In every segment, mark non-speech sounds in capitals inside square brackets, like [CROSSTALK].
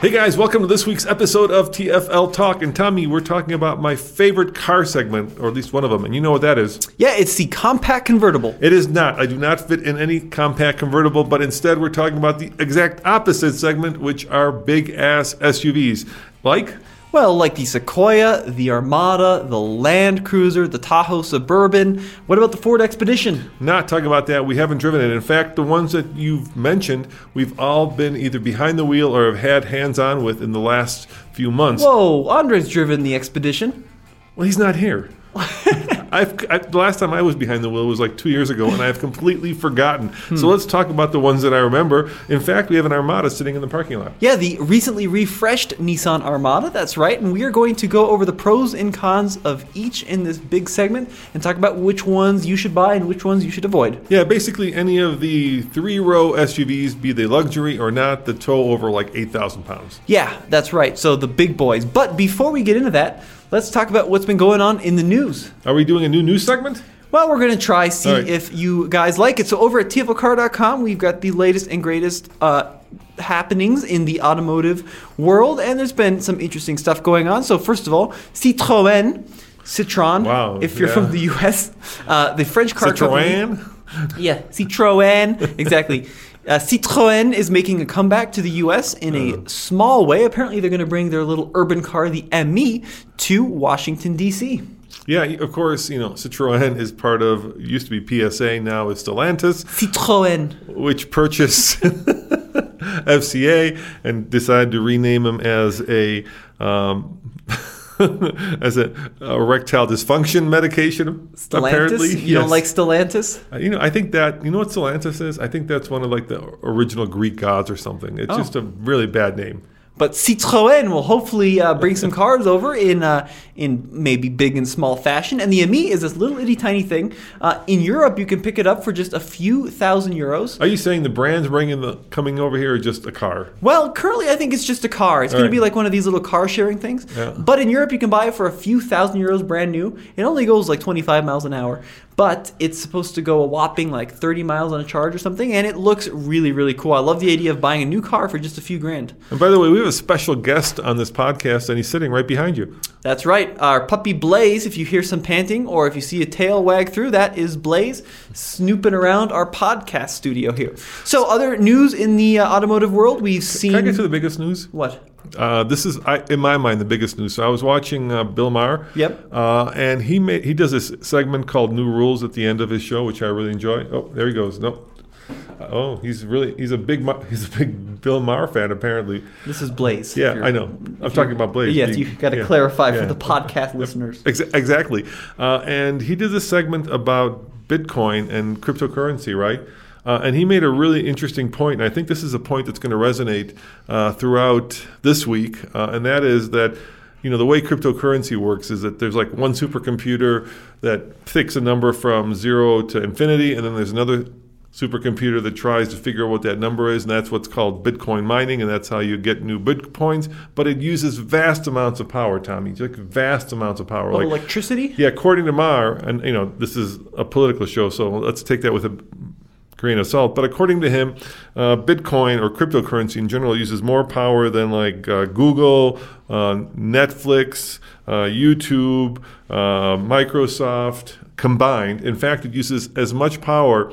Hey guys, welcome to this week's episode of TFL Talk. And Tommy, we're talking about my favorite car segment, or at least one of them, and you know what that is. Yeah, it's the compact convertible. It is not. I do not fit in any compact convertible, but instead we're talking about the exact opposite segment, which are big ass SUVs. Like Well, like the Sequoia, the Armada, the Land Cruiser, the Tahoe Suburban. What about the Ford Expedition? Not talking about that. We haven't driven it. In fact, the ones that you've mentioned, we've all been either behind the wheel or have had hands on with in the last few months. Whoa, Andre's driven the Expedition. Well, he's not here. [LAUGHS] I've, I, the last time I was behind the wheel was like two years ago, and I've completely forgotten. So hmm. let's talk about the ones that I remember. In fact, we have an Armada sitting in the parking lot. Yeah, the recently refreshed Nissan Armada, that's right. And we are going to go over the pros and cons of each in this big segment and talk about which ones you should buy and which ones you should avoid. Yeah, basically any of the three-row SUVs, be they luxury or not, that tow over like eight thousand pounds. Yeah, that's right. So the big boys. But before we get into that, let's talk about what's been going on in the news. Are we doing a new news segment? Well, we're going to try see right. if you guys like it. So over at tflcar.com, we've got the latest and greatest uh, happenings in the automotive world, and there's been some interesting stuff going on. So first of all, Citroën, Citron. Wow, If you're yeah. from the U.S., uh, the French car company. Citroën. [LAUGHS] Yeah, Citroën, exactly. Uh, Citroën is making a comeback to the U.S. in a small way. Apparently, they're going to bring their little urban car, the Ami, to Washington D.C. Yeah, of course. You know, Citroën is part of used to be PSA, now is Stellantis. Citroën. which purchased [LAUGHS] FCA and decided to rename them as a um, [LAUGHS] as a erectile dysfunction medication. Stellantis. Apparently, You don't like Stellantis? Uh, You know, I think that you know what Stellantis is. I think that's one of like the original Greek gods or something. It's Oh. just a really bad name. But Citroën will hopefully uh, bring some cars over in uh, in maybe big and small fashion. And the Ami is this little itty tiny thing. Uh, in Europe, you can pick it up for just a few thousand euros. Are you saying the brand's bringing the coming over here or just a car? Well, currently, I think it's just a car. It's going Alright. to be like one of these little car sharing things. Yeah. But in Europe, you can buy it for a few thousand euros brand new. It only goes like 25 miles an hour. But it's supposed to go a whopping like 30 miles on a charge or something. And it looks really, really cool. I love the idea of buying a new car for just a few grand. And by the way, we have a special guest on this podcast, and he's sitting right behind you. That's right. Our puppy Blaze, if you hear some panting or if you see a tail wag through, that is Blaze snooping around our podcast studio here. So, other news in the uh, automotive world, we've seen. Can I get to the biggest news? what? Uh, this is, I, in my mind, the biggest news. So I was watching uh, Bill Maher. Yep. Uh, and he made he does this segment called New Rules at the end of his show, which I really enjoy. Oh, there he goes. Nope. Oh, he's really he's a big [LAUGHS] he's a big Bill Maher fan apparently. This is Blaze. Yeah, I know. I'm talking about Blaze. Yes, you got to yeah, clarify yeah. for the podcast [LAUGHS] listeners. Ex- exactly. Uh, and he did this segment about Bitcoin and cryptocurrency, right? Uh, and he made a really interesting point, and I think this is a point that's going to resonate uh, throughout this week, uh, and that is that you know the way cryptocurrency works is that there's like one supercomputer that picks a number from zero to infinity, and then there's another supercomputer that tries to figure out what that number is, and that's what's called Bitcoin mining, and that's how you get new Bitcoins. But it uses vast amounts of power, Tommy, like vast amounts of power. Oh, like electricity? yeah, according to Maher, and you know this is a political show, so let's take that with a grain of salt. But according to him, uh, Bitcoin or cryptocurrency in general uses more power than like uh, Google, uh, Netflix, uh, YouTube, uh, Microsoft combined. In fact, it uses as much power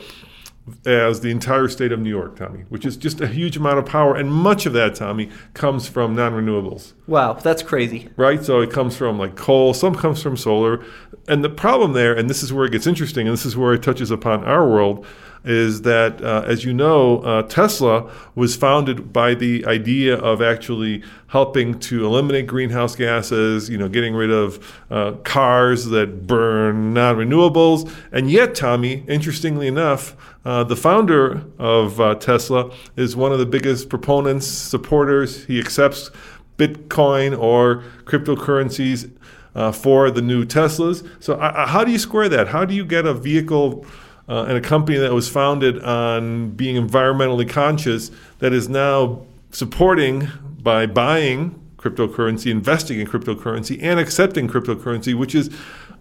as the entire state of New York, Tommy, which is just a huge amount of power. And much of that, Tommy, comes from non renewables, Wow, that's crazy. right? So it comes from like coal, some comes from solar. And the problem there, and this is where it gets interesting, and this is where it touches upon our world, is that, uh, as you know, uh, Tesla was founded by the idea of actually helping to eliminate greenhouse gases, you know, getting rid of uh, cars that burn non renewables. And yet, Tommy, interestingly enough, uh, the founder of uh, Tesla is one of the biggest proponents, supporters. He accepts Bitcoin or cryptocurrencies uh, for the new Teslas. So, how do you square that? How do you get a vehicle uh, and a company that was founded on being environmentally conscious that is now supporting by buying cryptocurrency, investing in cryptocurrency, and accepting cryptocurrency, which is,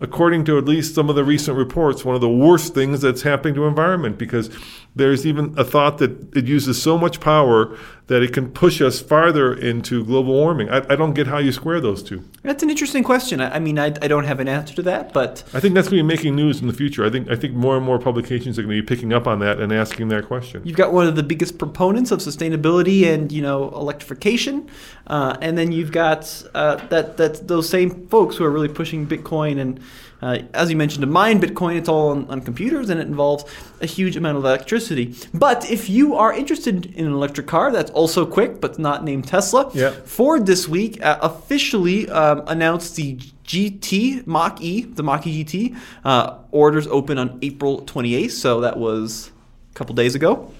according to at least some of the recent reports, one of the worst things that's happening to environment because there's even a thought that it uses so much power that it can push us farther into global warming. I, I don't get how you square those two. That's an interesting question. I, I mean, I, I don't have an answer to that, but I think that's going to be making news in the future. I think I think more and more publications are going to be picking up on that and asking that question. You've got one of the biggest proponents of sustainability and you know electrification, uh, and then you've got uh, that that those same folks who are really pushing Bitcoin and. Uh, as you mentioned, to mine Bitcoin, it's all on, on computers and it involves a huge amount of electricity. But if you are interested in an electric car that's also quick but not named Tesla, Yeah. Ford this week uh, officially um, announced the GT Mach E, the Mach E GT. Uh, orders open on April 28th, so that was a couple days ago.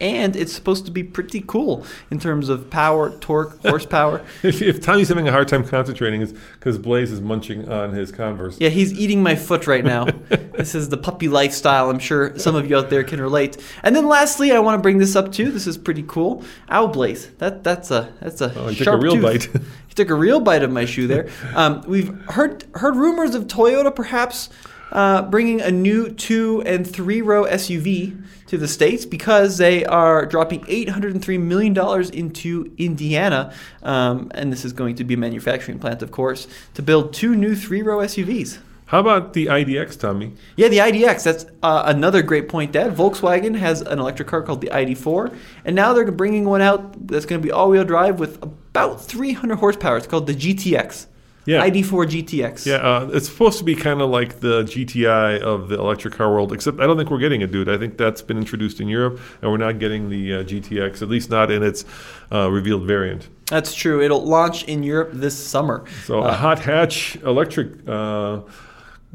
And it's supposed to be pretty cool in terms of power, torque, [LAUGHS] horsepower. If, if Tommy's having a hard time concentrating, it's because Blaze is munching on his Converse. Yeah, he's eating my foot right now. [LAUGHS] this is the puppy lifestyle. I'm sure some of you out there can relate. And then lastly, I want to bring this up too. This is pretty cool. Ow, Blaze. That that's a that's a Oh, he took a real tooth. bite. [LAUGHS] he took a real bite of my shoe there. Um, we've heard heard rumors of Toyota perhaps uh, bringing a new two and three row SUV to the states because they are dropping 803 million dollars into Indiana, um, and this is going to be a manufacturing plant, of course, to build two new three row SUVs. How about the IDX, Tommy? Yeah, the IDX. That's uh, another great point, Dad. Volkswagen has an electric car called the ID4, and now they're bringing one out that's going to be all-wheel drive with about 300 horsepower. It's called the GTX. Yeah. ID4 GTX. Yeah, uh, it's supposed to be kind of like the GTI of the electric car world, except I don't think we're getting it, dude. I think that's been introduced in Europe, and we're not getting the uh, GTX, at least not in its uh, revealed variant. That's true. It'll launch in Europe this summer. So a hot hatch electric uh,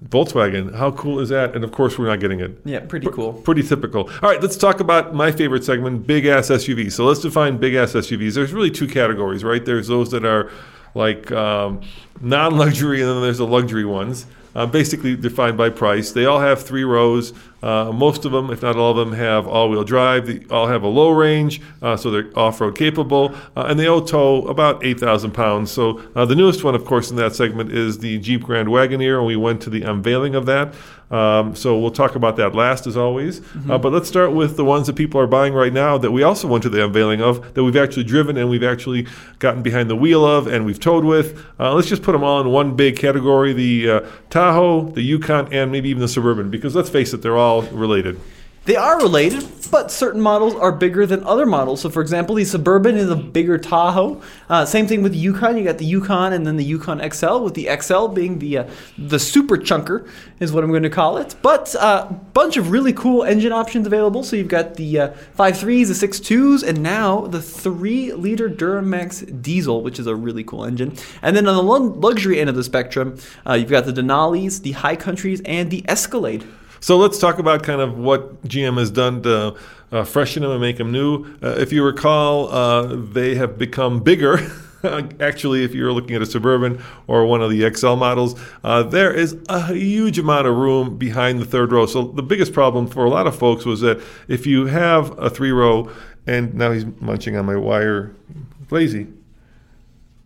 Volkswagen, how cool is that? And of course, we're not getting it. Yeah, pretty cool. Pretty typical. All right, let's talk about my favorite segment, big ass SUVs. So let's define big ass SUVs. There's really two categories, right? There's those that are like um, non luxury, and then there's the luxury ones. Uh, basically defined by price. They all have three rows. Uh, most of them, if not all of them, have all-wheel drive. They all have a low range, uh, so they're off-road capable, uh, and they all tow about 8,000 pounds. So uh, the newest one, of course, in that segment is the Jeep Grand Wagoneer, and we went to the unveiling of that. Um, so we'll talk about that last, as always. Uh, but let's start with the ones that people are buying right now that we also went to the unveiling of, that we've actually driven and we've actually gotten behind the wheel of and we've towed with. Uh, let's just put them all in one big category: the uh, Tahoe, the Yukon, and maybe even the Suburban. Because let's face it, they're all related. They are related, but certain models are bigger than other models. So, for example, the Suburban is a bigger Tahoe. Uh, same thing with Yukon. You got the Yukon and then the Yukon XL, with the XL being the uh, the super chunker, is what I'm going to call it. But a uh, bunch of really cool engine options available. So you've got the uh, 5.3s, the 6.2s, and now the 3-liter Duramax diesel, which is a really cool engine. And then on the lu- luxury end of the spectrum, uh, you've got the Denali's, the High Countries, and the Escalade. So let's talk about kind of what GM has done to uh, freshen them and make them new. Uh, if you recall, uh, they have become bigger. [LAUGHS] Actually, if you're looking at a Suburban or one of the XL models, uh, there is a huge amount of room behind the third row. So the biggest problem for a lot of folks was that if you have a three row, and now he's munching on my wire, Blazy.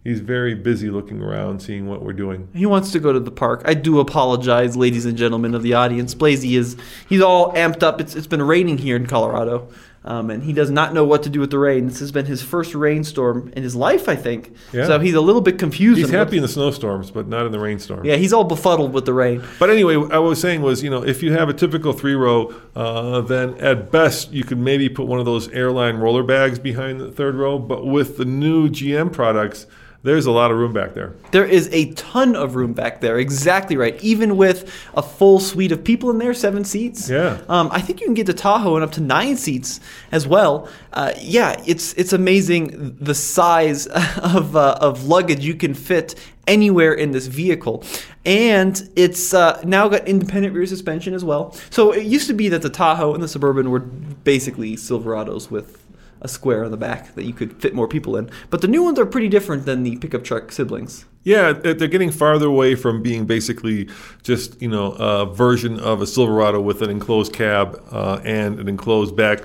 He's very busy looking around, seeing what we're doing. He wants to go to the park. I do apologize, ladies and gentlemen of the audience. Blazy is he's all amped up. It's it's been raining here in Colorado. um, and he does not know what to do with the rain. This has been his first rainstorm in his life, I think. Yeah. So he's a little bit confused. He's happy in the snowstorms, but not in the rainstorm. Yeah, he's all befuddled with the rain. But anyway, I was saying was, you know, if you have a typical three row, uh, then at best you could maybe put one of those airline roller bags behind the third row. But with the new GM products, there's a lot of room back there. There is a ton of room back there. Exactly right. Even with a full suite of people in there, seven seats. Yeah. Um, I think you can get to Tahoe and up to nine seats as well. Uh, yeah, it's it's amazing the size [LAUGHS] of uh, of luggage you can fit anywhere in this vehicle. And it's uh, now got independent rear suspension as well. So it used to be that the Tahoe and the Suburban were basically Silverados with a square on the back that you could fit more people in. But the new ones are pretty different than the pickup truck siblings. Yeah, they're they're getting farther away from being basically just you know a version of a Silverado with an enclosed cab uh, and an enclosed back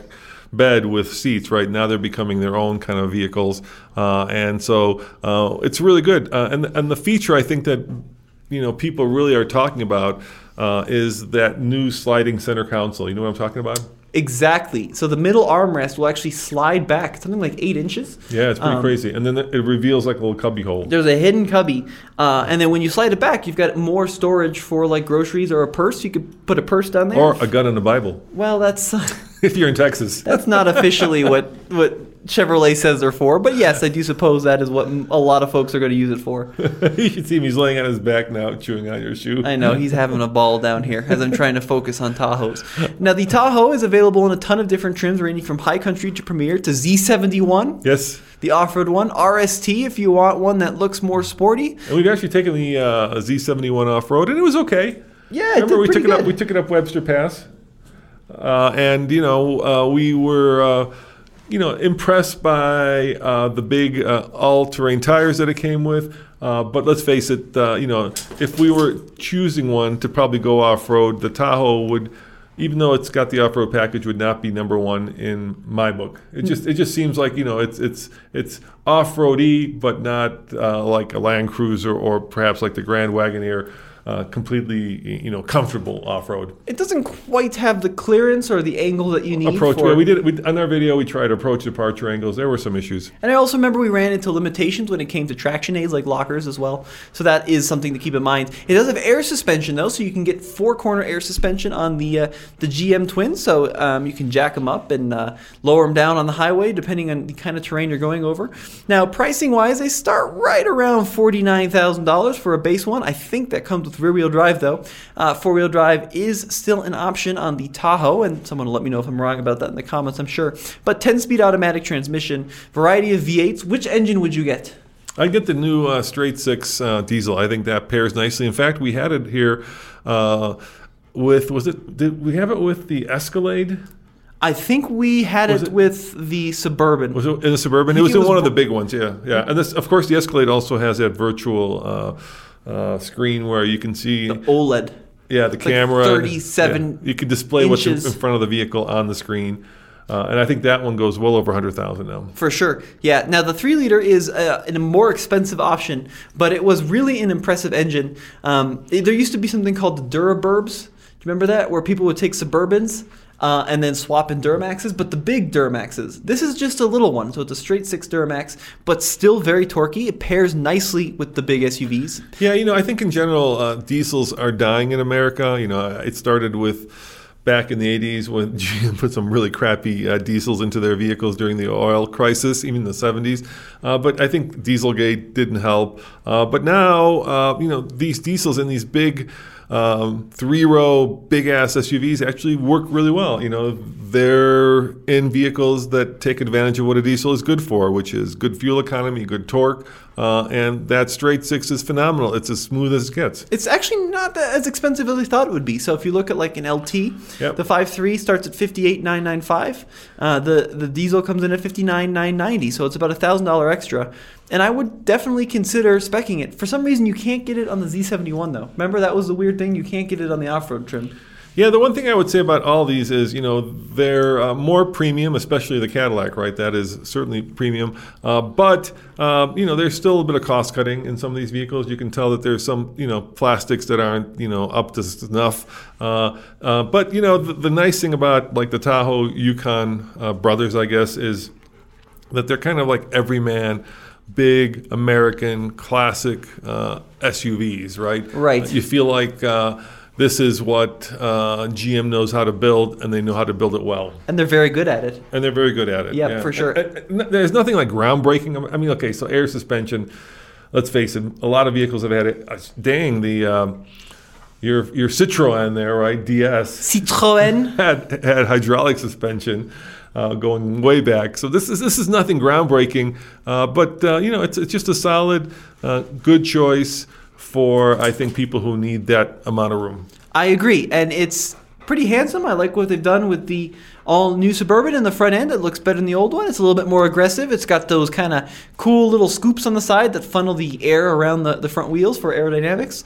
bed with seats. Right now, they're becoming their own kind of vehicles, uh, and so uh, it's really good. Uh, and and the feature I think that you know people really are talking about uh, is that new sliding center console. You know what I'm talking about? Exactly. So the middle armrest will actually slide back something like eight inches. Yeah, it's pretty Um, crazy. And then it reveals like a little cubby hole. There's a hidden cubby, uh, and then when you slide it back, you've got more storage for like groceries or a purse. You could put a purse down there. Or a gun and a Bible, well, that's [LAUGHS] [LAUGHS] if you're in Texas. that's not officially what what Chevrolet says they're for, but yes, I do suppose that is what a lot of folks are going to use it for. [LAUGHS] you can see him; he's laying on his back now, chewing on your shoe. I know he's having a ball down here as I'm trying to focus on Tahoes. Now the Tahoe is available in a ton of different trims, ranging from High Country to Premier to Z71. Yes, The off-road one, RST, if you want one that looks more sporty. and we've actually taken the uh, Z71 off road, and it was okay. Yeah, it remember we took it up. We took it up Webster Pass, uh, and you know uh, we were. Uh, you know, impressed by uh, the big uh, all-terrain tires that it came with. Uh, but let's face it, you know, if we were choosing one to probably go off-road, the Tahoe would, even though it's got the off-road package, would not be number one in my book. It just it just seems like you know it's it's it's off-roady, but not uh, like a Land Cruiser or perhaps like the Grand Wagoneer. Uh, completely, you know, comfortable off-road It doesn't quite have the clearance or the angle that you need approach. for Yeah, we did we, on our video. We tried approach departure angles. There were some issues. And I also remember we ran into limitations when it came to traction aids like lockers as well. So that is something to keep in mind. It does have air suspension though, so you can get four corner air suspension on the uh, the GM Twins. So um, you can jack them up and uh, lower them down on the highway depending on the kind of terrain you're going over. Now pricing wise, they start right around forty nine thousand dollars for a base one. I think that comes with rear wheel drive though. Uh, Four wheel drive is still an option on the Tahoe, and someone will let me know if I'm wrong about that in the comments. I'm sure. But 10 speed automatic transmission, variety of V8s. Which engine would you get? I get the new uh, straight six uh, diesel. I think that pairs nicely. In fact, we had it here uh, with was it? Did we have it with the Escalade? I think we had it, it- with the Suburban. Was it in the Suburban? It was it in was one of the big ones. Yeah, yeah. And this, of course, the Escalade also has that virtual uh, uh, screen where you can see. OLED. Yeah, the like camera. 37 yeah. You can display what's in, front of the vehicle on the screen, uh, and I think that one goes well over hundred thousand now. For sure. Yeah. Now, the 3 liter is uh, a more expensive option, but it was really an impressive engine. Um, there used to be something called the Duraburbs. Do you remember that? Where people would take Suburbans uh, and then swap in Duramaxes, but the big Duramaxes. This is just a little one, so it's a straight six Duramax, but still very torquey. It pairs nicely with the big SUVs. Yeah, you know, I think in general, uh, diesels are dying in America. You know, it started with back in the 80s when [LAUGHS] GM put some really crappy uh, diesels into their vehicles during the oil crisis, even the 70s. Uh, but I think Dieselgate didn't help. Uh, but now, uh, you know, these diesels in these big um, three row big ass SUVs actually work really well. You know, they're in vehicles that take advantage of what a diesel is good for, which is good fuel economy, good torque, uh, and that straight six is phenomenal. It's as smooth as it gets. It's actually not as expensive as I thought it would be. So if you look at like an LT, Yep. the 5.3 starts at 58,995. Uh, the the diesel comes in at 59,990. So it's about a thousand dollar extra. And I would definitely consider specking it. For some reason, you can't get it on the Z71 though. Remember that was the weird thing. You can't get it on the off road trim. Yeah, the one thing I would say about all these is, you know, they're uh, more premium, especially the Cadillac, right? That is certainly premium. Uh, but, uh, you know, there's still a bit of cost cutting in some of these vehicles. You can tell that there's some, you know, plastics that aren't, you know, up to snuff. Uh, uh, but, you know, the, the, nice thing about like the Tahoe Yukon uh, brothers, I guess, is that they're kind of like everyman big American classic uh, SUVs, right? Right. Uh, you feel like uh, this is what uh, GM knows how to build, and they know how to build it well. And they're very good at it. And they're very good at it. Yeah, for sure. And, and there's nothing like groundbreaking. I mean, okay, so air suspension. Let's face it, a lot of vehicles have had it. Uh, dang, the um, your your Citroen there, right? DS Citroen [LAUGHS] had had hydraulic suspension. Uh, going way back, so this is this is nothing groundbreaking, uh, but uh, you know it's it's just a solid, uh, good choice for I think people who need that amount of room. I agree, and it's pretty handsome. I like what they've done with the all new Suburban in the front end. It looks better than the old one. It's a little bit more aggressive. It's got those kind of cool little scoops on the side that funnel the air around the, the front wheels for aerodynamics.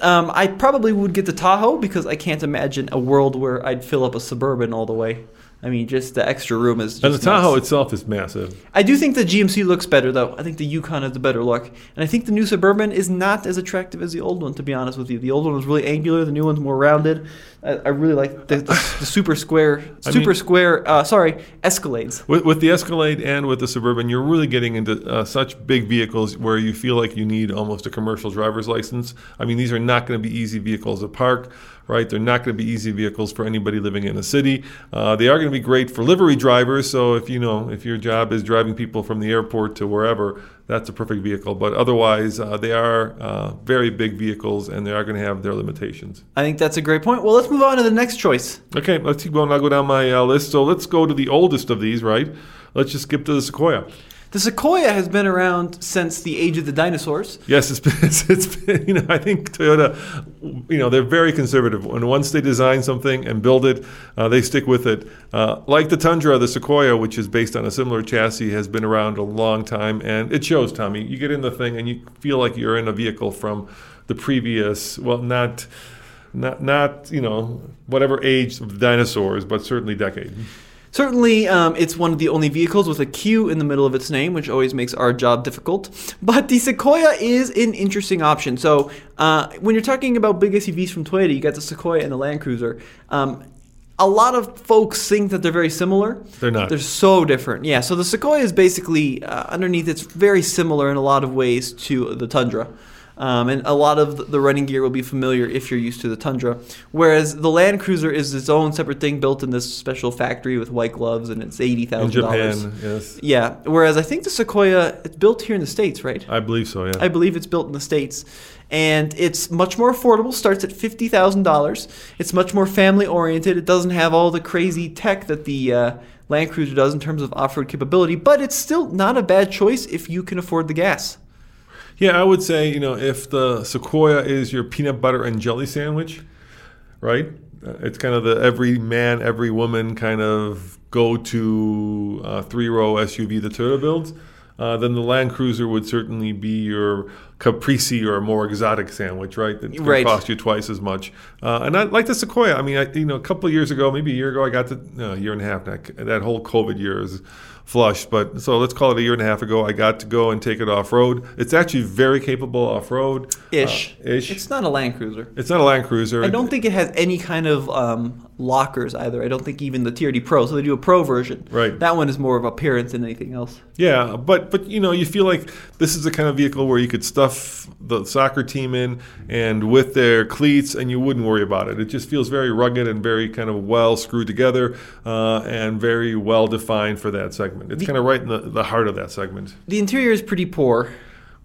Um, I probably would get the Tahoe because I can't imagine a world where I'd fill up a Suburban all the way. I mean, just the extra room is. Just and the Tahoe nuts. itself is massive. I do think the GMC looks better, though. I think the Yukon has the better look, and I think the new Suburban is not as attractive as the old one. To be honest with you, the old one was really angular. The new one's more rounded. I, I really like the, the, the super square, [LAUGHS] I super mean- square. Uh, sorry, Escalades. With, with the Escalade and with the Suburban, you're really getting into uh, such big vehicles where you feel like you need almost a commercial driver's license. I mean, these are not going to be easy vehicles to park, right? They're not going to be easy vehicles for anybody living in a city. Uh, they are going to be great for livery drivers. So if you know if your job is driving people from the airport to wherever, that's a perfect vehicle. But otherwise, uh, they are uh, very big vehicles, and they are going to have their limitations. I think that's a great point. Well, let's move on to the next choice. Okay, let's keep going. I'll go down my uh, list. So let's go to the oldest of these, right? Let's just skip to the Sequoia. The Sequoia has been around since the age of the dinosaurs. Yes, it's been, [LAUGHS] it's, it's been, you know, I think Toyota, you know, they're very conservative. And once they design something and build it, uh, they stick with it. Uh, like the Tundra, the Sequoia, which is based on a similar chassis, has been around a long time, and it shows, Tommy. You get in the thing and you feel like you're in a vehicle from the previous, well, not, not, not, you know, whatever age of dinosaurs, but certainly decade. Certainly, um, it's one of the only vehicles with a Q in the middle of its name, which always makes our job difficult. But the Sequoia is an interesting option. So, uh, when you're talking about big SUVs from Toyota, you got the Sequoia and the Land Cruiser. Um, a lot of folks think that they're very similar. They're not. They're so different. Yeah. So the Sequoia is basically uh, underneath. It's very similar in a lot of ways to the Tundra. Um, and a lot of the running gear will be familiar if you're used to the Tundra. Whereas the Land Cruiser is its own separate thing built in this special factory with white gloves and it's eighty thousand dollars. Japan, yes. Yeah. Whereas I think the Sequoia it's built here in the states, right? I believe so, yeah. I believe it's built in the states, and it's much more affordable. Starts at fifty thousand dollars. It's much more family oriented. It doesn't have all the crazy tech that the uh, Land Cruiser does in terms of off road capability, but it's still not a bad choice if you can afford the gas. Yeah, I would say, you know, if the Sequoia is your peanut butter and jelly sandwich, right? Uh, It's kind of the every man, every woman kind of go to uh, three row SUV the Toyota builds. Uh, then the Land Cruiser would certainly be your Caprese or a more exotic sandwich, right? That's going Right. to cost you twice as much. Uh, and I like the Sequoia. I mean, I, you know, a couple of years ago, maybe a year ago, I got to no, a year and a half. That, that whole COVID year is flush, but so let's call it a year and a half ago. I got to go and take it off road. It's actually very capable off road. Ish. ish. It's not a Land Cruiser. It's not a Land Cruiser. I don't think it has any kind of um, lockers either. I don't think even the TRD Pro. So they do a Pro version. Right. That one is more of appearance than anything else. Yeah, but but you know, you feel like this is the kind of vehicle where you could stuff the soccer team in and with their cleats, and you wouldn't worry about it. It just feels very rugged and very kind of well screwed together, uh, and very well defined for that segment. It's kind of right in the, the heart of that segment. The interior is pretty poor.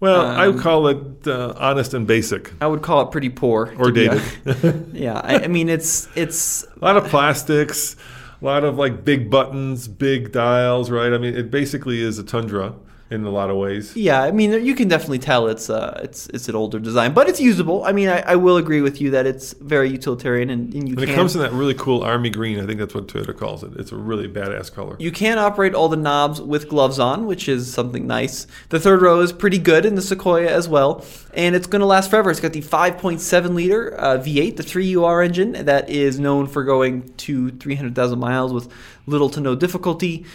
Well, I Um, would call it uh, honest and basic, I would call it pretty poor. or dated. [LAUGHS] yeah, I, I mean it's it's a lot of plastics, a lot of like big buttons, big dials, right? I mean, it basically is a Tundra. In a lot of ways. Yeah, I mean, you can definitely tell it's uh, it's it's an older design, but it's usable. I mean, I, I will agree with you that it's very utilitarian, and, and you And can it comes in that really cool army green. I think that's what Toyota calls it. It's a really badass color. you can operate all the knobs with gloves on, which is something nice. The third row is pretty good in the Sequoia as well, and it's going to last forever. It's got the 5.7 liter uh, V8, the 3UR engine that is known for going to 300,000 miles with little to no difficulty.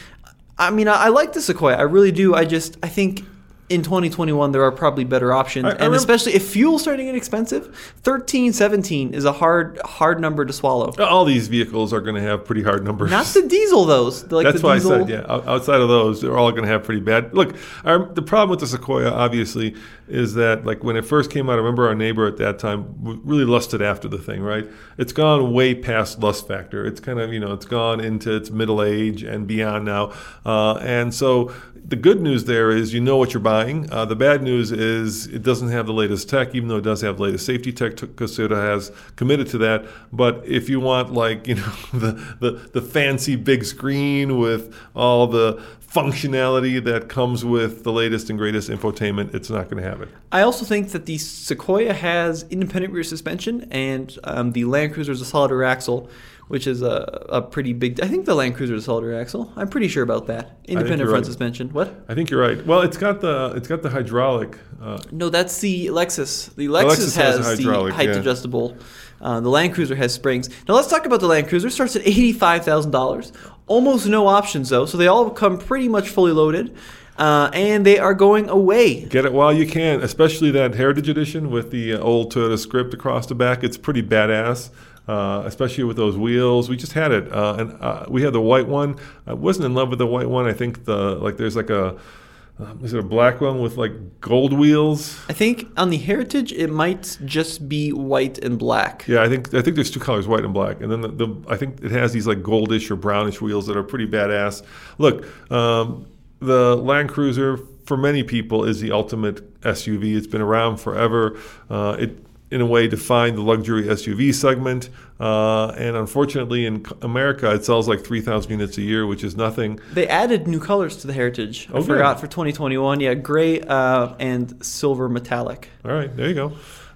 I mean, I, I like the Sequoia. I really do. I just, I think in 2021 there are probably better options, I- I and rem- especially if fuel's starting to get expensive, 13, 17 is a hard, hard number to swallow. All these vehicles are going to have pretty hard numbers. Not the diesel, those. Like That's why diesel. I said, yeah. Outside of those, they're all going to have pretty bad. Look, our, the problem with the Sequoia, obviously, is that like when it first came out, I remember our neighbor at that time really lusted after the thing. Right? It's gone way past lust factor. It's kind of you know it's gone into its middle age and beyond now. Uh, and so the good news there is you know what you're buying. Uh, the bad news is it doesn't have the latest tech, even though it does have the latest safety tech. Toyota has committed to that. But if you want like [LAUGHS] you know the, the the fancy big screen with all the functionality that comes with the latest and greatest infotainment, it's not going to have it. I also think that the Sequoia has independent rear suspension, and um, the Land Cruiser is a solid rear axle, which is a, a pretty big. I think the Land Cruiser is rear axle. I'm pretty sure about that. Independent front right. suspension. What? I think you're right. Well, it's got the it's got the hydraulic. Uh, No, that's the Lexus. The Lexus, Lexus has has, the height yeah. adjustable. Uh, the Land Cruiser has springs. Now let's talk about the Land Cruiser. It starts at eighty-five thousand dollars. Almost no options though, so they all come pretty much fully loaded, uh, and they are going away. Get it while you can, especially that Heritage Edition with the uh, old Toyota script across the back. It's pretty badass, uh, especially with those wheels. We just had it, uh, and uh, we had the white one. I wasn't in love with the white one. I think the like there's like a uh, is it a black one with like gold wheels? I think on the Heritage it might just be white and black. Yeah, I think I think there's two colors, white and black, and then the, the I think it has these like goldish or brownish wheels that are pretty badass. Look, um, the Land Cruiser for many people is the ultimate SUV. It's been around forever. Uh, it in a way defined the luxury SUV segment, uh, and unfortunately in America it sells like 3,000 units a year, which is nothing. They added new colors to the Heritage. I Oh, forgot for 2021. Yeah, gray uh, and silver metallic. All right, there you go.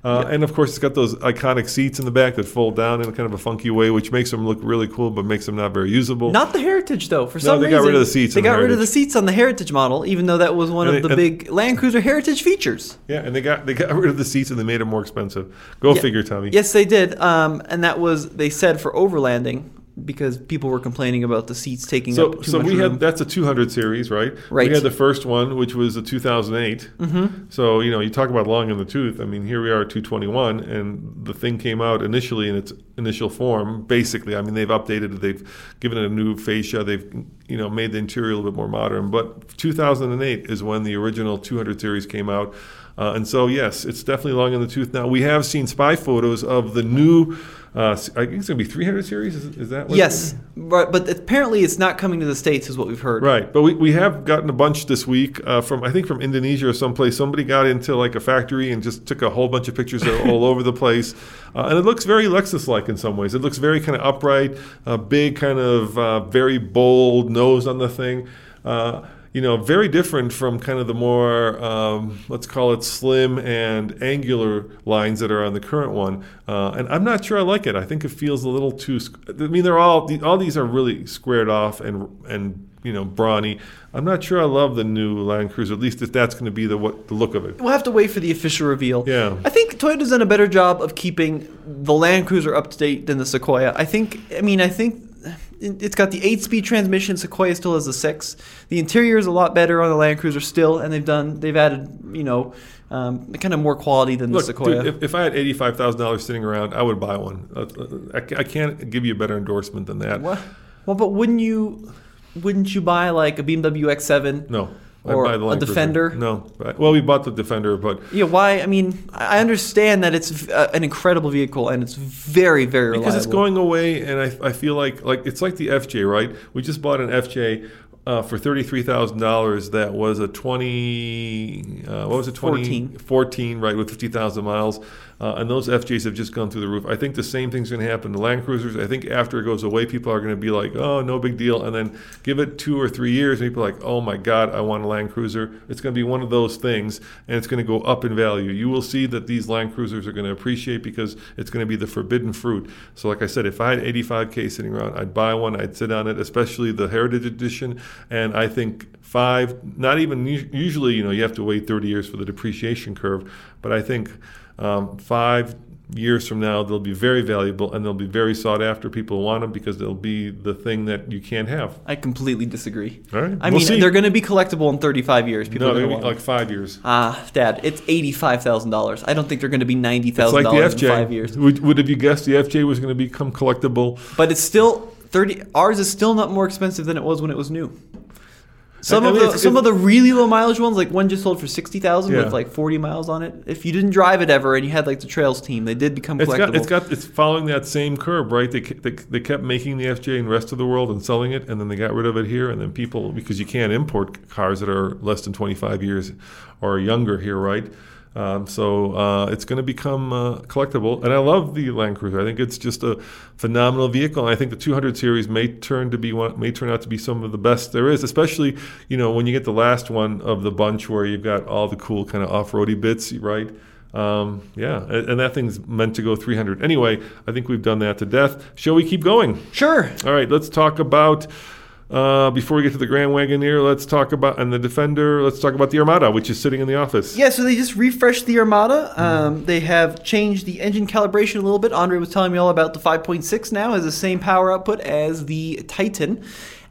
Uh, And of course, it's got those iconic seats in the back that fold down in a kind of a funky way, which makes them look really cool, but makes them not very usable. Not the Heritage though. For some they reason, they got rid of the seats They on the got rid of the seats on the Heritage model, even though that was one And of they- the big Land Cruiser Heritage features. Yeah, and they got they got rid of the seats and they made them more expensive. Go Yeah. figure, Tommy. Yes, they did. Um, and that was they said for overlanding because people were complaining about the seats taking So, up too so much we room. had that's a 200 series, right? Right. We had the first one, which was a 2008. Mm-hmm. So you know, you talk about long in the tooth. I mean, here we are at 221, and the thing came out initially in its initial form. Basically, I mean, they've updated it. They've given it a new fascia. They've you know made the interior a little bit more modern. But 2008 is when the original 200 series came out. Uh, and so, yes, it's definitely long in the tooth. Now, we have seen spy photos of the new, uh, I think it's going to be 300 series. Is, is that what yes, but but apparently it's not coming to the states, is what we've heard. Right, but we, we have gotten a bunch this week uh, from I think from Indonesia or someplace. Somebody got into like a factory and just took a whole bunch of pictures all [LAUGHS] over the place, uh, and it looks very In some ways. It looks very kind of upright, uh, big, kind of uh, very bold nose on the thing. Uh, you know, very different from kind of the more um, let's call it slim and angular lines that are on the current one. Uh, and I'm not sure I like it. I think it feels a little too. I mean, they're all all these are really squared off and and you know brawny. I'm not sure I love the new Land Cruiser. At least if that's going to be the what the look of it. We'll have to wait for the official reveal. Yeah. I think Toyota's done a better job of keeping the Land Cruiser up to date than the Sequoia. I think, I mean, I think it- it's got the eight speed transmission. Sequoia still has the six. The interior is a lot better on the Land Cruiser still, and they've done, they've added, you know, um, kind of more quality than the Sequoia. dude, if, if I had eighty-five thousand dollars sitting around, I would buy one. Uh, I, I can't give you a better endorsement than that. Well, well, but wouldn't you, wouldn't you buy like a BMW X7? No. I'd Or buy the a Land Cruiser. Defender? No. Right. Well, we bought the Defender, but Yeah, why? I mean, I I understand that it's uh, an incredible vehicle and it's very, very because it's going away, and I, I feel like like it's like the FJ, right? We just bought an FJ. uh, for thirty-three thousand dollars. That was a twenty. Uh, what was it? 20, 14. 14, right, with fifty thousand miles. Uh, and those FJs have just gone through the roof. I think the same thing's going to happen to Land Cruisers. I think after it goes away, people are going to be like, "Oh, no big deal," and then give it two or three years, and people are like, "Oh my God, I want a Land Cruiser." It's going to be one of those things, and it's going to go up in value. You will see that these Land Cruisers are going to appreciate because it's going to be the forbidden fruit. So, like I said, if I had 85k sitting around, I'd buy one. I'd sit on it, especially the Heritage Edition, and I think five, not even usually, you know, you have to wait 30 years for the depreciation curve, but I think um, five years from now they'll be very valuable and they'll be very sought after. People want them because they'll be the thing that you can't have. I completely disagree. All right, I we'll mean, see. they're going to be collectible in 35 years. People No, are they're going to be like five years. Ah, Dad, it's eighty-five thousand dollars. I don't think they're going to be ninety It's thousand like the dollars in five years. Would, would have you guessed the FJ was going to become collectible? But it's still thirty. Ours is still not more expensive than it was when it was new. Some I of the some of the really low mileage ones, like one just sold for sixty thousand Yeah. with like forty miles on it. If you didn't drive it ever and you had like the Trail Teams, they did become It's collectible. got, it's got, it's following that same curve, right? They, they, they kept making the FJ in the rest of the world and selling it, and then they got rid of it here, and then people because you can't import cars that are less than 25 years or younger here, right? Um, so uh, it's going to become uh, collectible, and I love the Land Cruiser. I think it's just a phenomenal vehicle, and I think the 200 series may turn to be one, may turn out to be some of the best there is. Especially, you know, when you get the last one of the bunch where you've got all the cool kind of off-roady bits, right? Um, yeah, and, and that thing's meant to go 300. Anyway, I think we've done that to death. Shall we keep going? sure. All right, let's talk about. Uh, before we get to the Grand Wagoneer, let's talk about and the Defender. Let's talk about the Armada, which is sitting in the office. Yeah, so they just refreshed the Armada. Um, they have changed the engine calibration a little bit. Andre was telling me all about the 5.6 now has the same power output as the Titan.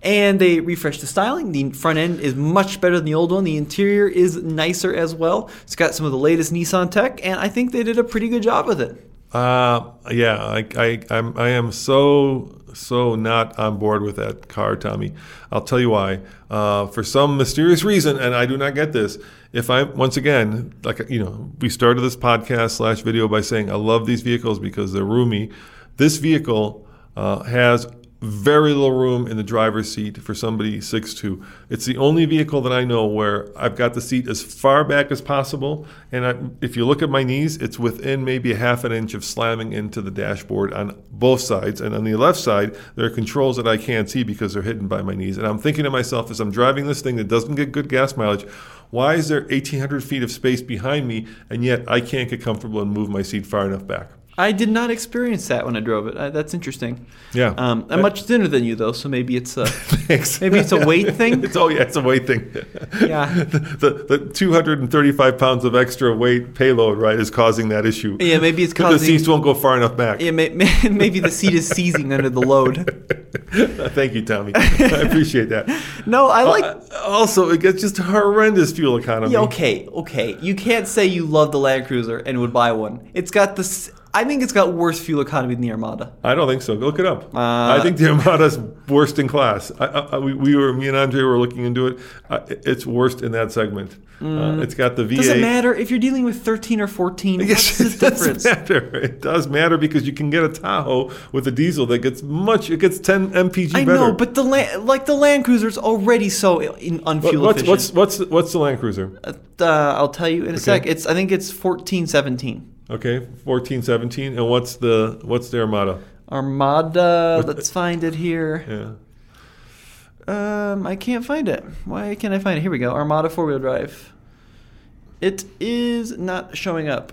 And they refreshed the styling. The front end is much better than the old one. The interior is nicer as well. It's got some of the latest Nissan tech, and I think they did a pretty good job with it. Uh, yeah, I, I, I'm, I am so, so not on board with that car, Tommy. I'll tell you why. Uh, for some mysterious reason, and I do not get this. If I, once again, like, you know, we started this podcast slash video by saying I love these vehicles because they're roomy. This vehicle uh, has very little room in the driver's seat for somebody 6'2". It's the only vehicle that I know where I've got the seat as far back as possible, and I, if you look at my knees, it's within maybe a half an inch of slamming into the dashboard on both sides. And on the left side, there are controls that I can't see because they're hidden by my knees. And I'm thinking to myself as I'm driving this thing that doesn't get good gas mileage, why is there 1,800 feet of space behind me, and yet I can't get comfortable and move my seat far enough back? I did not experience that when I drove it. Uh, that's interesting. Yeah. Um, I'm much thinner than you, though, so maybe it's a [LAUGHS] maybe it's a weight thing. [LAUGHS] It's oh yeah, it's a weight thing. [LAUGHS] Yeah. the, the, the 235 pounds of extra weight payload right is causing that issue. Yeah, maybe it's Because the causing. seats won't go far enough back. Yeah, may, may, maybe the seat is seizing under the load. Thank you, Tommy. I appreciate that. No, I like. Uh, also, it gets just horrendous fuel economy. yeah, okay, okay. You can't say you love the Land Cruiser and would buy one. It's got this. I think it's got worse fuel economy than the Armada. I don't think so. Look it up. Uh, I think the Armada's worst in class. I, I, we, we were, me and Andre were looking into it. Uh, it's worst in that segment. Uh, it's got the V8. Does it matter if you're dealing with 13 or 14? Yes, [LAUGHS] it does difference? matter. It does matter because you can get a Tahoe with a diesel that gets much. It gets 10 mpg I better. know, but the land, like the Land Cruiser's already so in unfuel what's efficient. what's what's the, what's the Land Cruiser? Uh, I'll tell you in a sec. It's I think it's 14, 17. Okay, 14, 17. And what's the what's the Armada? Armada. What- let's find it here. Yeah. Um, I can't find it. Why can't I find it? Here we go. Armada four wheel drive. It is not showing up.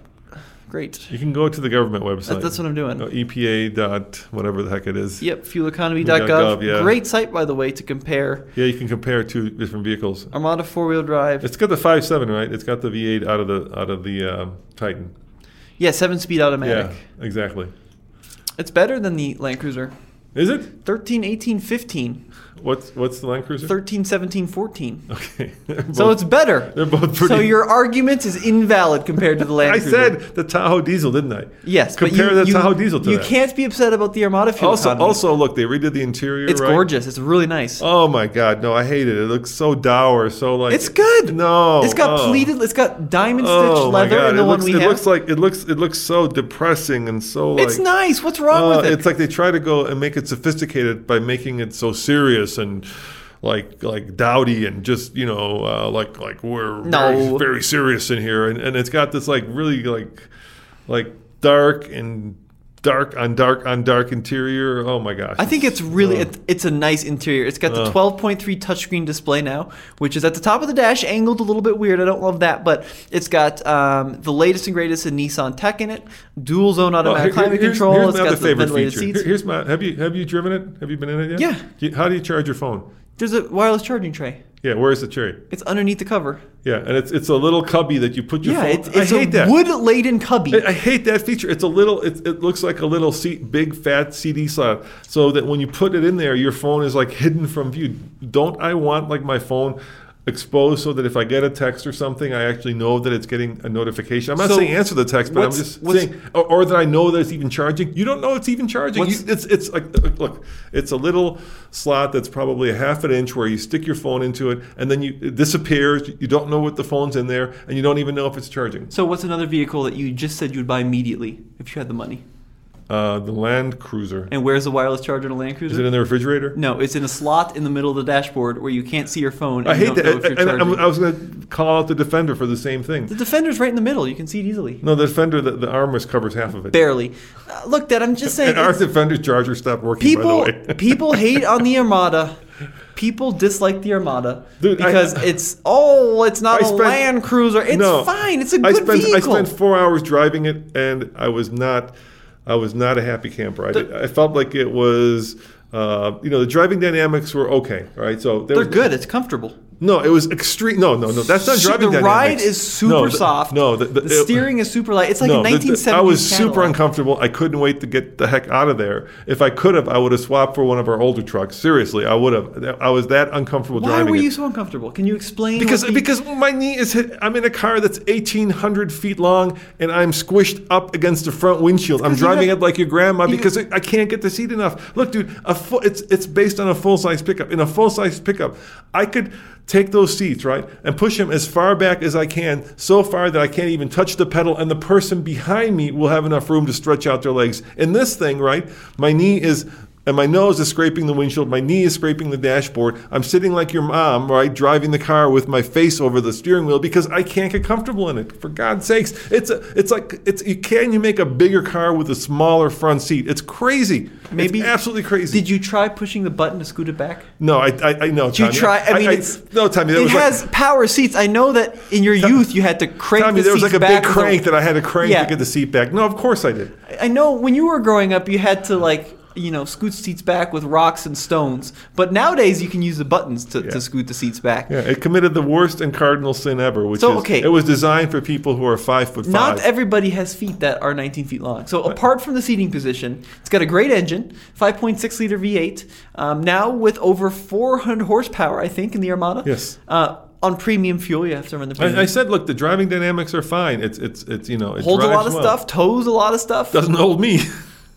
Great. You can go to the government website. That's what I'm doing. Uh, EPA dot whatever the heck it is. Yep, fueleconomy.gov. Gov, yeah. Great site, by the way, to compare Yeah, you can compare two different vehicles. Armada four wheel drive. It's got the 5.7, right? It's got the V8 out of the out of the um, Titan. Yeah, seven speed automatic. Yeah, exactly. It's better than the Land Cruiser. Is it? 13, 18, 15. What's what's the Land Cruiser? 13, 17, 14. [LAUGHS] Okay. So it's better. They're both pretty. So your argument is invalid compared to the Land [LAUGHS] I Cruiser. I said the Tahoe diesel, didn't I? yes. but Compare you, the you, Tahoe diesel to You that. can't be upset about the Armada fuel Also, economy. also look, they redid the interior. it's right? gorgeous. It's really nice. Oh my God, no, I hate it. It looks so dour, so like. it's good. No, It's got oh. pleated. It's got diamond Oh stitched my leather God, in the it one looks, we it have. looks like it looks it looks so depressing and so like. it's nice. What's wrong Uh, with it? It's like they try to go and make it sophisticated by making it so serious and like like dowdy and just you know uh, like like we're No. very, very serious in here, and, and it's got this like really like like dark and dark on dark on dark interior. Oh my gosh! I think it's really uh, it, it's a nice interior. It's got the 12.3 touchscreen display now, which is at the top of the dash, angled a little bit weird. I don't love that, but it's got um, the latest and greatest in Nissan tech in it, dual zone Well, automatic here- climate here's, control. Here's it's my got the favorite ventilated feature. seats. Here- Here's my. Have you have you driven it? Have you been in it yet? Yeah. You- How do you charge your phone? There's a wireless charging tray. Yeah, where's the cherry? It's underneath the cover. Yeah, and it's it's a little cubby that you put your Yeah, phone. it's, it's I hate a that. wood laden cubby. I, I hate that feature. It's a little. It, it looks like a little seat, big fat CD slot, so that when you put it in there, your phone is like hidden from view. Don't I want like my phone exposed so that if I get a text or something, I actually know that it's getting a notification. I'm not So saying answer the text, but I'm just saying, or, or that I know that it's even charging. You don't know it's even charging. You, it's it's like uh, look, it's a little slot that's probably a half an inch where you stick your phone into it, and then you it disappears. You don't know what the phone's in there, and you don't even know if it's charging. so what's another vehicle that you just said you would buy immediately if you had the money? Uh, the Land Cruiser. And where's the wireless charger in a Land Cruiser? Is it in the refrigerator? no, it's in a slot in the middle of the dashboard where you can't see your phone. And I you hate don't that. know if you're And I'm- I was going to call out the Defender for the same thing. the Defender's right in the middle. You can see it easily. No, the Defender, the, the armrest covers half of it. Barely. Uh, look, Dad, I'm just saying. And our it's- Defender charger stopped working, people by the way. [LAUGHS] people hate on the Armada. People dislike the Armada Dude, I- because it's oh, it's not I a spent- Land Cruiser. It's No. fine. It's a good spent, vehicle. I spent four hours driving it, and I was not, I was not a happy camper. I, did- I felt like it was, uh, you know, the driving dynamics were okay, right? So They're was- good. It's comfortable. No, it was extreme. No, no, no. That's not driving the dynamics. ride is super No, the- soft. No, the, the, the- it- steering is super light. It's like no, a the- the- 1970s I was super uncomfortable. I couldn't wait to get the heck out of there. If I could have, I would have swapped for one of our older trucks. Seriously, I would have. I was that uncomfortable Why driving were it. you so uncomfortable? Can you explain? because because my knee is hit. I'm in a car that's 1,800 feet long, and I'm squished up against the front windshield. I'm driving have- it like your grandma because I I can't get the seat enough. Look, dude, a full, it's it's based on a full size pickup. In a full size pickup, I could take those seats right and push them as far back as I can, so far that I can't even touch the pedal, and the person behind me will have enough room to stretch out their legs. In this thing, right, my knee is and my nose is scraping the windshield, my knee is scraping the dashboard. I'm sitting like your mom, right, driving the car with my face over the steering wheel because I can't get comfortable in it. For God's sakes, it's a, it's like it's you can you make a bigger car with a smaller front seat? It's crazy. Maybe it's absolutely crazy. Did you try pushing the button to scoot it back? no, I I, I know. Did you try? I mean, it's no, Tommy. It has like, power seats. I know that in your youth you had to crank Tommy, the there was like a big back with a- crank that I had to crank Yeah. to get the seat back. No, of course I did. I know when you were growing up, you had to like you know scoot seats back with rocks and stones. But nowadays, you can use the buttons to, Yeah. to scoot the seats back. Yeah, it committed the worst and cardinal sin ever, which So, is okay. it was designed for people who are five foot five. Not everybody has feet that are 19 feet long. So apart from the seating position, it's got a great engine, 5.6 liter V8. Um, now with over 400 horsepower, I think, in the Armada. Yes. Uh, on premium fuel, you have to run the premium. I, I said, look, the driving dynamics are fine. It's it's it's you know it Holds a lot of well. stuff, tows a lot of stuff. Doesn't hold me. [LAUGHS]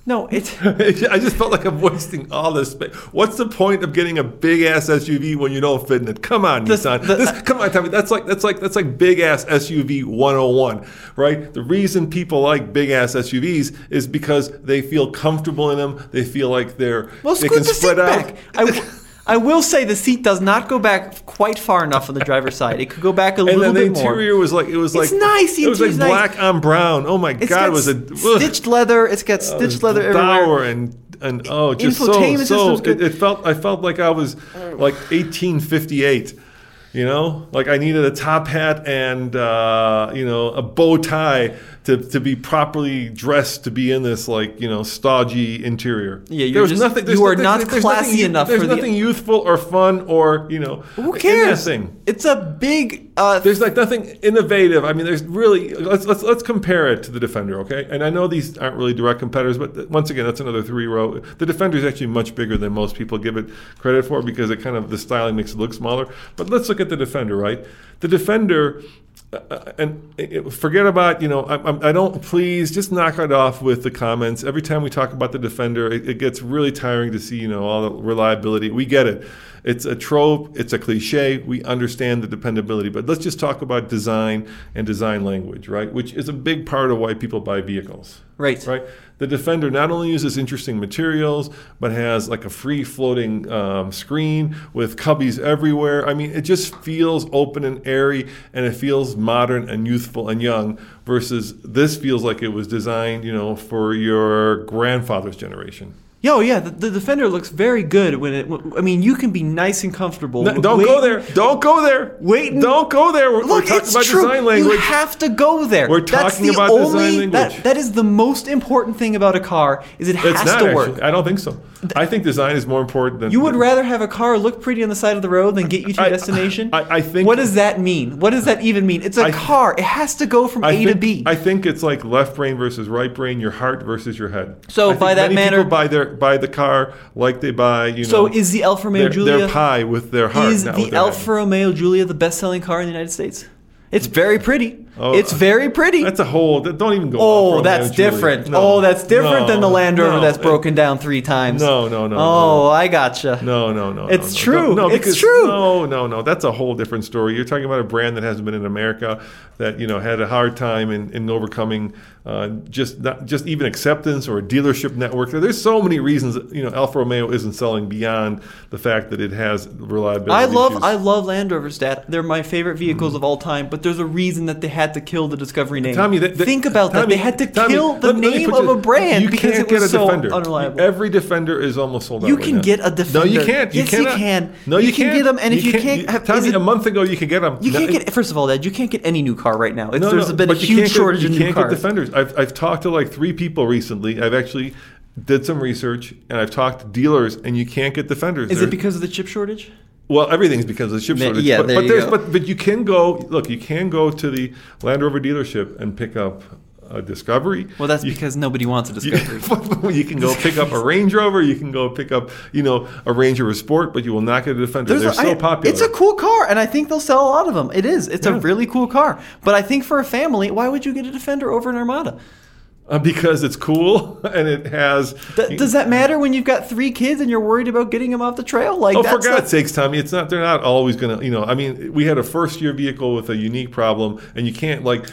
no, it. [LAUGHS] I just felt like I'm wasting all this space. What's the point of getting a big ass SUV when you don't fit in it? Come on, The- Nissan. the- this, come on, Tommy. That's like that's like that's like big ass SUV 101, right? The reason people like big ass SUVs is because they feel comfortable in them. They feel like they're Well, they can the spread out. back. I, [LAUGHS] I will say the seat does not go back quite far enough on the driver's [LAUGHS] side. It could go back a and little the bit more. interior was like it was It's like nice, the It was like interior's nice. black on brown. Oh my It's god, it was a ugh. stitched leather. It's got stitched leather everywhere. and and oh, just so so. It, it felt I felt like I was like 1858. You know, like I needed a top hat and uh, you know a bow tie to, to be properly dressed to be in this like you know stodgy interior. Yeah, you're just- nothing- there's you are nothing- not there's classy nothing, enough There's for the- nothing youthful or fun or you know Who cares? It's a big. Uh, There's like nothing innovative. I mean, there's really let's let's let's compare it to the Defender, okay? And I know these aren't really direct competitors, but once again, that's another three row. The Defender is actually much bigger than most people give it credit for because it kind of the styling makes it look smaller. But let's look at the Defender, right? The Defender. Uh, uh, and uh, forget about you know I, I don't please just knock it off with the comments. Every time we talk about the defender it, it gets really tiring to see you know all the reliability. We get it it's a trope it's a cliche we understand the dependability but let's just talk about design and design language right which is a big part of why people buy vehicles Right. Right. The Defender not only uses interesting materials, but has like a free floating um, screen with cubbies everywhere. I mean, it just feels open and airy, and it feels modern and youthful and young. Versus this feels like it was designed, you know, for your grandfather's generation. Yo, yeah, the, the Defender looks very good when it. I mean, you can be nice and comfortable. No, don't Wait- go there. Don't go there. Wait. Don't go there. We're, Look, we're talking it's about true. design language. You have to go there. We're talking about only, design That, language. that is the most important thing about a car. Is it has not to actually. work. I don't think so. I think design is more important than You would rather have a car look pretty on the side of the road than get you to your I- destination? I- I think- What does that mean? What does that even mean? It's a I- car. It has to go from A think, to B. I think it's like left brain versus right brain, your heart versus your head. So by that manner- people buy their buy the car like they buy you know. so is the Alfa Romeo their, Giulia their pie with their heart? is the with their head. Alfa Romeo Giulia the best-selling car in the United States? It's very pretty. Oh, it's very pretty. That's a whole. Don't even go. Oh, that's different. No, oh, that's different no, than the Land Rover no, that's broken down three times. No, no, no. Oh. I gotcha. No, no, no. It's no. true. No, It's because- true. No, no, no. That's a whole different story. You're talking about a brand that hasn't been in America, that you know had a hard time in, in overcoming uh, just not just even acceptance or a dealership network. There's so many reasons you know Alfa Romeo isn't selling beyond the fact that it has reliability. I love issues. I love Land Rovers, Dad. They're my favorite vehicles of all time. But there's a reason that they had to kill the Discovery name. Tommy, that, that- think about that. They had to Tommy, kill the let- name of you- a brand you because can't it was get a so defender. unreliable. Every defender is almost sold out. You right can now. get a defender. No, you can't. You Yes, you can. No, You you, can can't. get them, and if you can't have- Tommy, it- a month ago you could get them. You can't get first of all, Dad. You can't get any new car right now. It's, No, there's no, been a you huge can't get- shortage you can't get defenders. I've, I've talked to like three people recently. I've actually did some research and I've talked to dealers, and you can't get defenders. Is it because of the chip shortage? Well, everything's because of the chip There- shortage. yeah, but, there but you there's go. but but you can go look. You can go to the Land Rover dealership and pick up a Discovery. Well, that's You- because nobody wants a [LAUGHS] Discovery. [LAUGHS] you can go pick up a Range Rover. You can go pick up, you know, a Range Rover Sport, but you will not get a Defender. There's They're a- so I- popular. It's a cool car, and I think they'll sell a lot of them. It is. It's a really cool car. But I think for a family, why would you get a Defender over an Armada? Uh, because it's cool [LAUGHS] and it has. Th- does that matter when you've got three kids and you're worried about getting them off the trail? Like, Oh, for God's not- sakes, Tommy! It's not. They're not always going to. You know, I mean, we had a first-year vehicle with a unique problem, and you can't like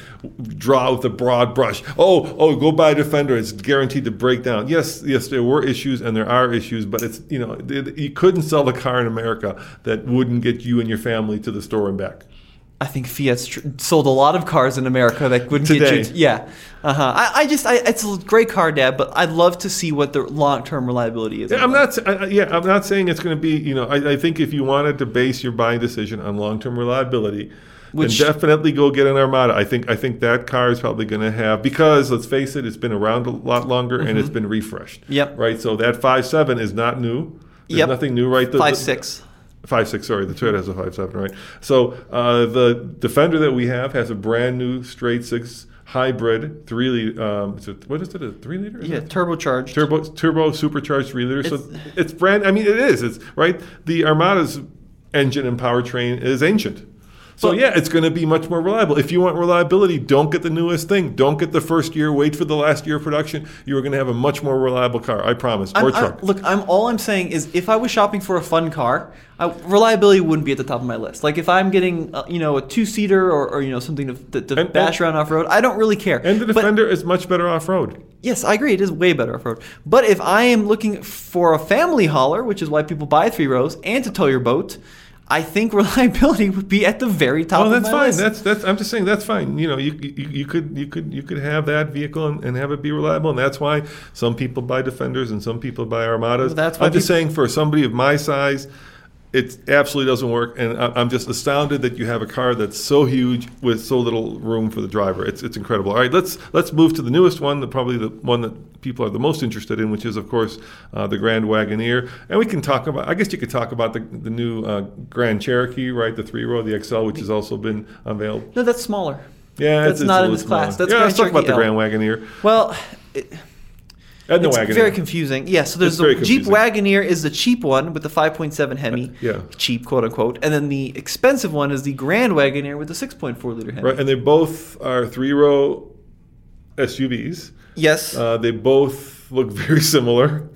draw with a broad brush. Oh, oh, go buy a Defender. It's guaranteed to break down. Yes, yes, there were issues and there are issues, but it's you know, it, you couldn't sell a car in America that wouldn't get you and your family to the store and back. I think Fiat's tr- sold a lot of cars in America that wouldn't get you. Today. To, yeah, uh huh. I, I just, I, it's a great car, Dad. But I'd love to see what the long-term reliability is. Yeah, I'm not. I- Yeah, I'm not saying it's going to be. You know, I, I think if you wanted to base your buying decision on long-term reliability, Which- then definitely go get an Armada. I think. I think that car is probably going to have because let's face it, it's been around a lot longer and it's been refreshed. Mm-hmm. Yep. Right. So that five seven is not new. There's Yep. nothing new, right? The- Five the- six. Five six, sorry, the Toyota has a five seven, right? So uh, the Defender that we have has a brand new straight six hybrid three liter. Um, is it, what is it? A three liter? Is Yeah, it? turbocharged. turbo turbo supercharged three liters. So It's- it's brand. I mean, it is. It's right. The Armada's engine and powertrain is ancient. So But- yeah, it's going to be much more reliable. If you want reliability, don't get the newest thing. Don't get the first year. Wait for the last year of production. You are going to have a much more reliable car. I promise. I'm- or I'm- truck. look, I'm all I'm saying is if I was shopping for a fun car, I, reliability wouldn't be at the top of my list. Like if I'm getting, uh, you know, a two seater or, or you know something to, to, to And- bash and- around off road, I don't really care. and the But- Defender is much better off road. Yes, I agree. It is way better off road. But if I am looking for a family hauler, which is why people buy three rows, and to tow your boat, I think [LAUGHS] reliability would be at the very top. Oh, of that's my fine. list. That's that's. I'm just saying that's fine. You know, you, you, you could you could you could have that vehicle and, and have it be reliable, and that's why some people buy Defenders and some people buy Armadas. Well, that's why I'm just saying for somebody of my size, it absolutely doesn't work, and I- I'm just astounded that you have a car that's so huge with so little room for the driver. It's it's incredible. All right, let's let's move to the newest one, the, probably the one that people are the most interested in, which is of course uh, the Grand Wagoneer, and we can talk about. I guess you could talk about the the new uh, Grand Cherokee, right? The three row, the XL, which has also been unveiled. no, that's smaller. Yeah, That's it's, not it's a in this class. smaller. That's yeah, Grand let's talk about the Cherokee Grand L. Wagoneer Well, it, and the it's Wagoneer. very confusing. Yeah, so there's It's very the Jeep confusing. Wagoneer is the cheap one with the 5.7 Hemi. yeah. Cheap, quote unquote. And then the expensive one is the Grand Wagoneer with the 6.4 liter Hemi. right, and they both are three row SUVs. Yes. Uh, they both look [LAUGHS] very similar.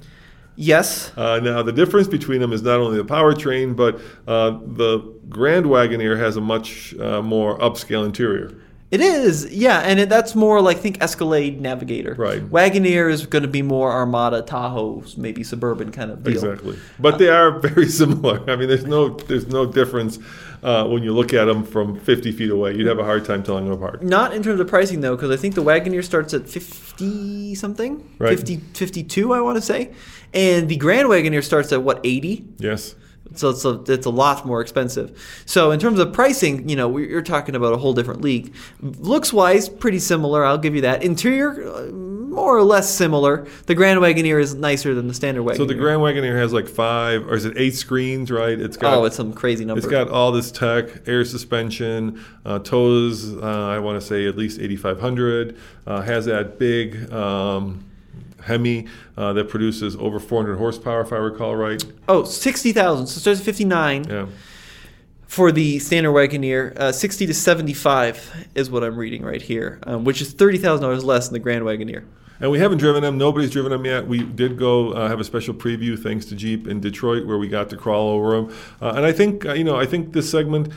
yes. Uh, now, the difference between them is not only the powertrain, but uh, the Grand Wagoneer has a much uh, more upscale interior. It is, yeah, and it, that's more like think Escalade Navigator. Right. Wagoneer is going to be more Armada, Tahoe, maybe suburban kind of deal. Exactly, but they are [LAUGHS] very similar. I mean, there's no there's no difference uh, when you look at them from 50 feet away. You'd have a hard time telling them apart. Not in terms of pricing though, because I think the Wagoneer starts at 50 something, Right. 50, 52, I want to say, and the Grand Wagoneer starts at what 80. Yes. So it's a, it's a lot more expensive. So in terms of pricing, you know, we- you're talking about a whole different league. Looks wise, pretty similar. I'll give you that. Interior, uh, more or less similar. The Grand Wagoneer is nicer than the standard Wagoneer. So the Grand Wagoneer has like five, or is it eight screens? Right. It's got oh, it's some crazy number. It's got all this tech, air suspension, uh, tows. Uh, I want to say at least 8,500. Uh, has that big um, Hemi uh, that produces over 400 horsepower, if I recall right. oh, 60,000. So it starts at 59 Yeah. for the standard Wagoneer. Uh, 60 to 75 is what I'm reading right here, um, which is $30,000 less than the Grand Wagoneer. And we haven't driven them. Nobody's driven them yet. We did go uh, have a special preview thanks to Jeep in Detroit where we got to crawl over them. Uh, and I think uh, you know I think this segment.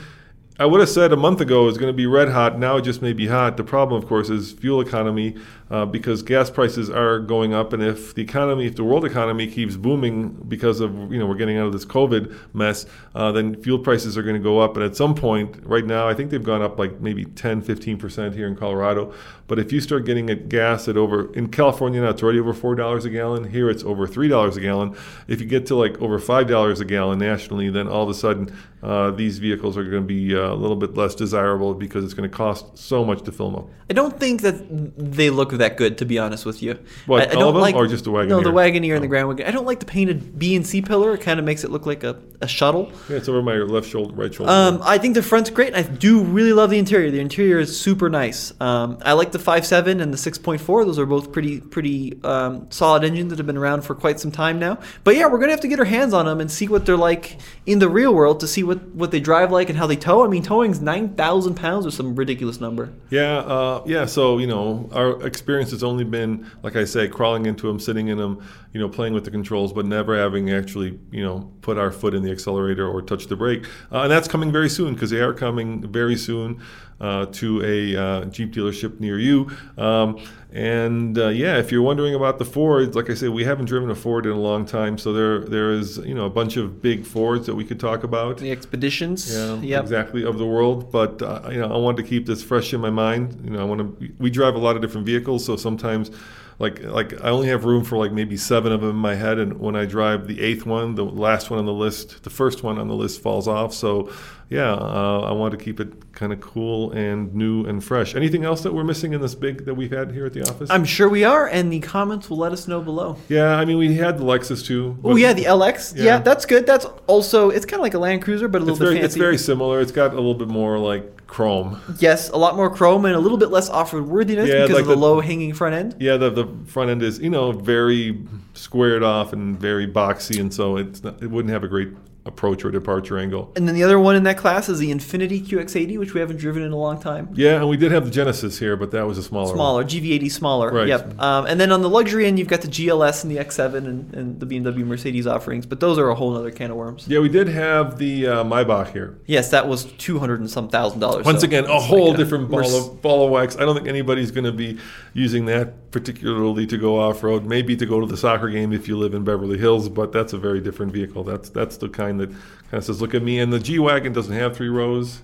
I would have said a month ago is going to be red hot. Now it just may be hot. The problem, of course, is fuel economy uh, because gas prices are going up. And if the economy, if the world economy keeps booming because of you know we're getting out of this COVID mess, uh, then fuel prices are going to go up. And at some point, right now, I think they've gone up like maybe 10, 15 percent here in Colorado. But if you start getting at gas at over in California now, it's already over four dollars a gallon. Here, it's over three dollars a gallon. If you get to like over five dollars a gallon nationally, then all of a sudden uh, these vehicles are going to be uh, a little bit less desirable because it's going to cost so much to fill them up. I don't think that they look that good, to be honest with you. What, I, I don't like, or just the wagon. No, the Wagoneer? Wagoneer and the Grand Wagoneer. I don't like the painted B and C pillar. It kind of makes it look like a, a shuttle. Yeah, it's over my left shoulder, right shoulder. Um, I think the front's great. I do really love the interior. The interior is super nice. Um, I like the 5.7 and the 6.4. Those are both pretty pretty um, solid engines that have been around for quite some time now. But yeah, we're gonna have to get our hands on them and see what they're like in the real world to see what, what they drive like and how they tow. I mean, towing's 9,000 pounds or some ridiculous number. Yeah, uh, yeah. So you know, our experience has only been, like I say, crawling into them, sitting in them, you know, playing with the controls, but never having actually, you know, put our foot in the accelerator or touch the brake. Uh, and that's coming very soon because they are coming very soon uh, to a uh, Jeep dealership near you. Um, and uh, yeah, if you're wondering about the Fords, like I said, we haven't driven a Ford in a long time, so there there is you know a bunch of big Fords that we could talk about. The expeditions. Yeah, Yep. exactly of the world. But uh, you know, I wanted to keep this fresh in my mind. You know, I want to. We drive a lot of different vehicles, so sometimes, like like I only have room for like maybe seven of them in my head, and when I drive the eighth one, the last one on the list, the first one on the list falls off. So, yeah, uh, I want to keep it kind of cool and new and fresh. Anything else that we're missing in this big that we've had here at the office? I'm sure we are, and the comments will let us know below. yeah, I mean, we had the Lexus too. Oh yeah, the LX. Yeah. Yeah. that's good. That's also it's kind of like a Land Cruiser, but a little It's bit very, fancy. it's very similar. It's got a little bit more like chrome. yes, a lot more chrome and a little bit less off-road worthiness Yeah, because like of the, the- low-hanging front end. Yeah, the, the front end is you know very squared off and very boxy, and so it's not, it wouldn't have a great approach or departure angle. And then the other one in that class is the Infiniti QX80, which we haven't driven in a long time. Yeah, and we did have the Genesis here, but that was a smaller. one. Smaller, GV80 smaller. Right. Yep. Um, and then on the luxury end, you've got the GLS and the X7 and, and the BMW Mercedes offerings, but those are a whole other can of worms. Yeah, we did have the uh, Maybach here. Yes, that was two hundred and some thousand dollars. Once so again, a whole like different ball Merc- of ball of wax. I don't think anybody's going to be using that particularly to go off road. Maybe to go to the soccer game if you live in Beverly Hills, but that's a very different vehicle. That's that's the kind that kind of says, "Look at me." And the G wagon doesn't have three rows.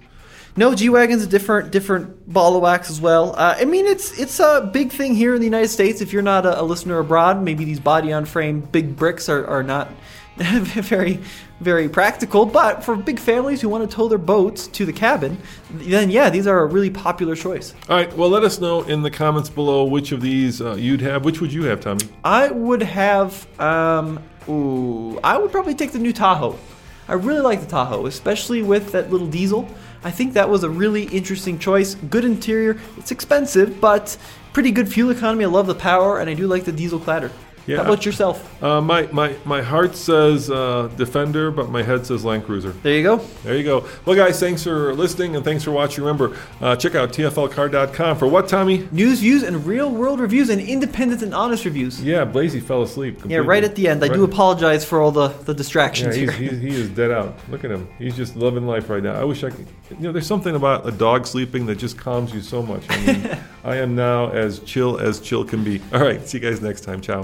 No, G wagon's a different different ball of wax as well. Uh, I mean, it's it's a big thing here in the United States. If you're not a, a listener abroad, maybe these body on frame big bricks are, are not [LAUGHS] very very practical. But for big families who want to tow their boats to the cabin, then yeah, these are a really popular choice. All right. Well, let us know in the comments below which of these uh, you'd have. Which would you have, Tommy? I would have. Um, ooh, I would probably take the new Tahoe. I really like the Tahoe, especially with that little diesel. I think that was a really interesting choice. Good interior. It's expensive, but pretty good fuel economy. I love the power, and I do like the diesel clatter. Yeah. How about yourself? Uh, my, my, my heart says uh, Defender, but my head says Land Cruiser. There you go. There you go. Well, guys, thanks for listening and thanks for watching. Remember, uh, check out TFLcar.com for what, Tommy? News, views, and real world reviews and independent and honest reviews. Yeah, Blazy fell asleep. Yeah, right at the end. I do apologize for all the, the Yeah, distractions he's, here. he's, he is dead out. Look at him. He's just loving life right now. I wish I could. You know, there's something about a dog sleeping that just calms you so much. I mean, [LAUGHS] I am now as chill as chill can be. All right, see you guys next time. Ciao.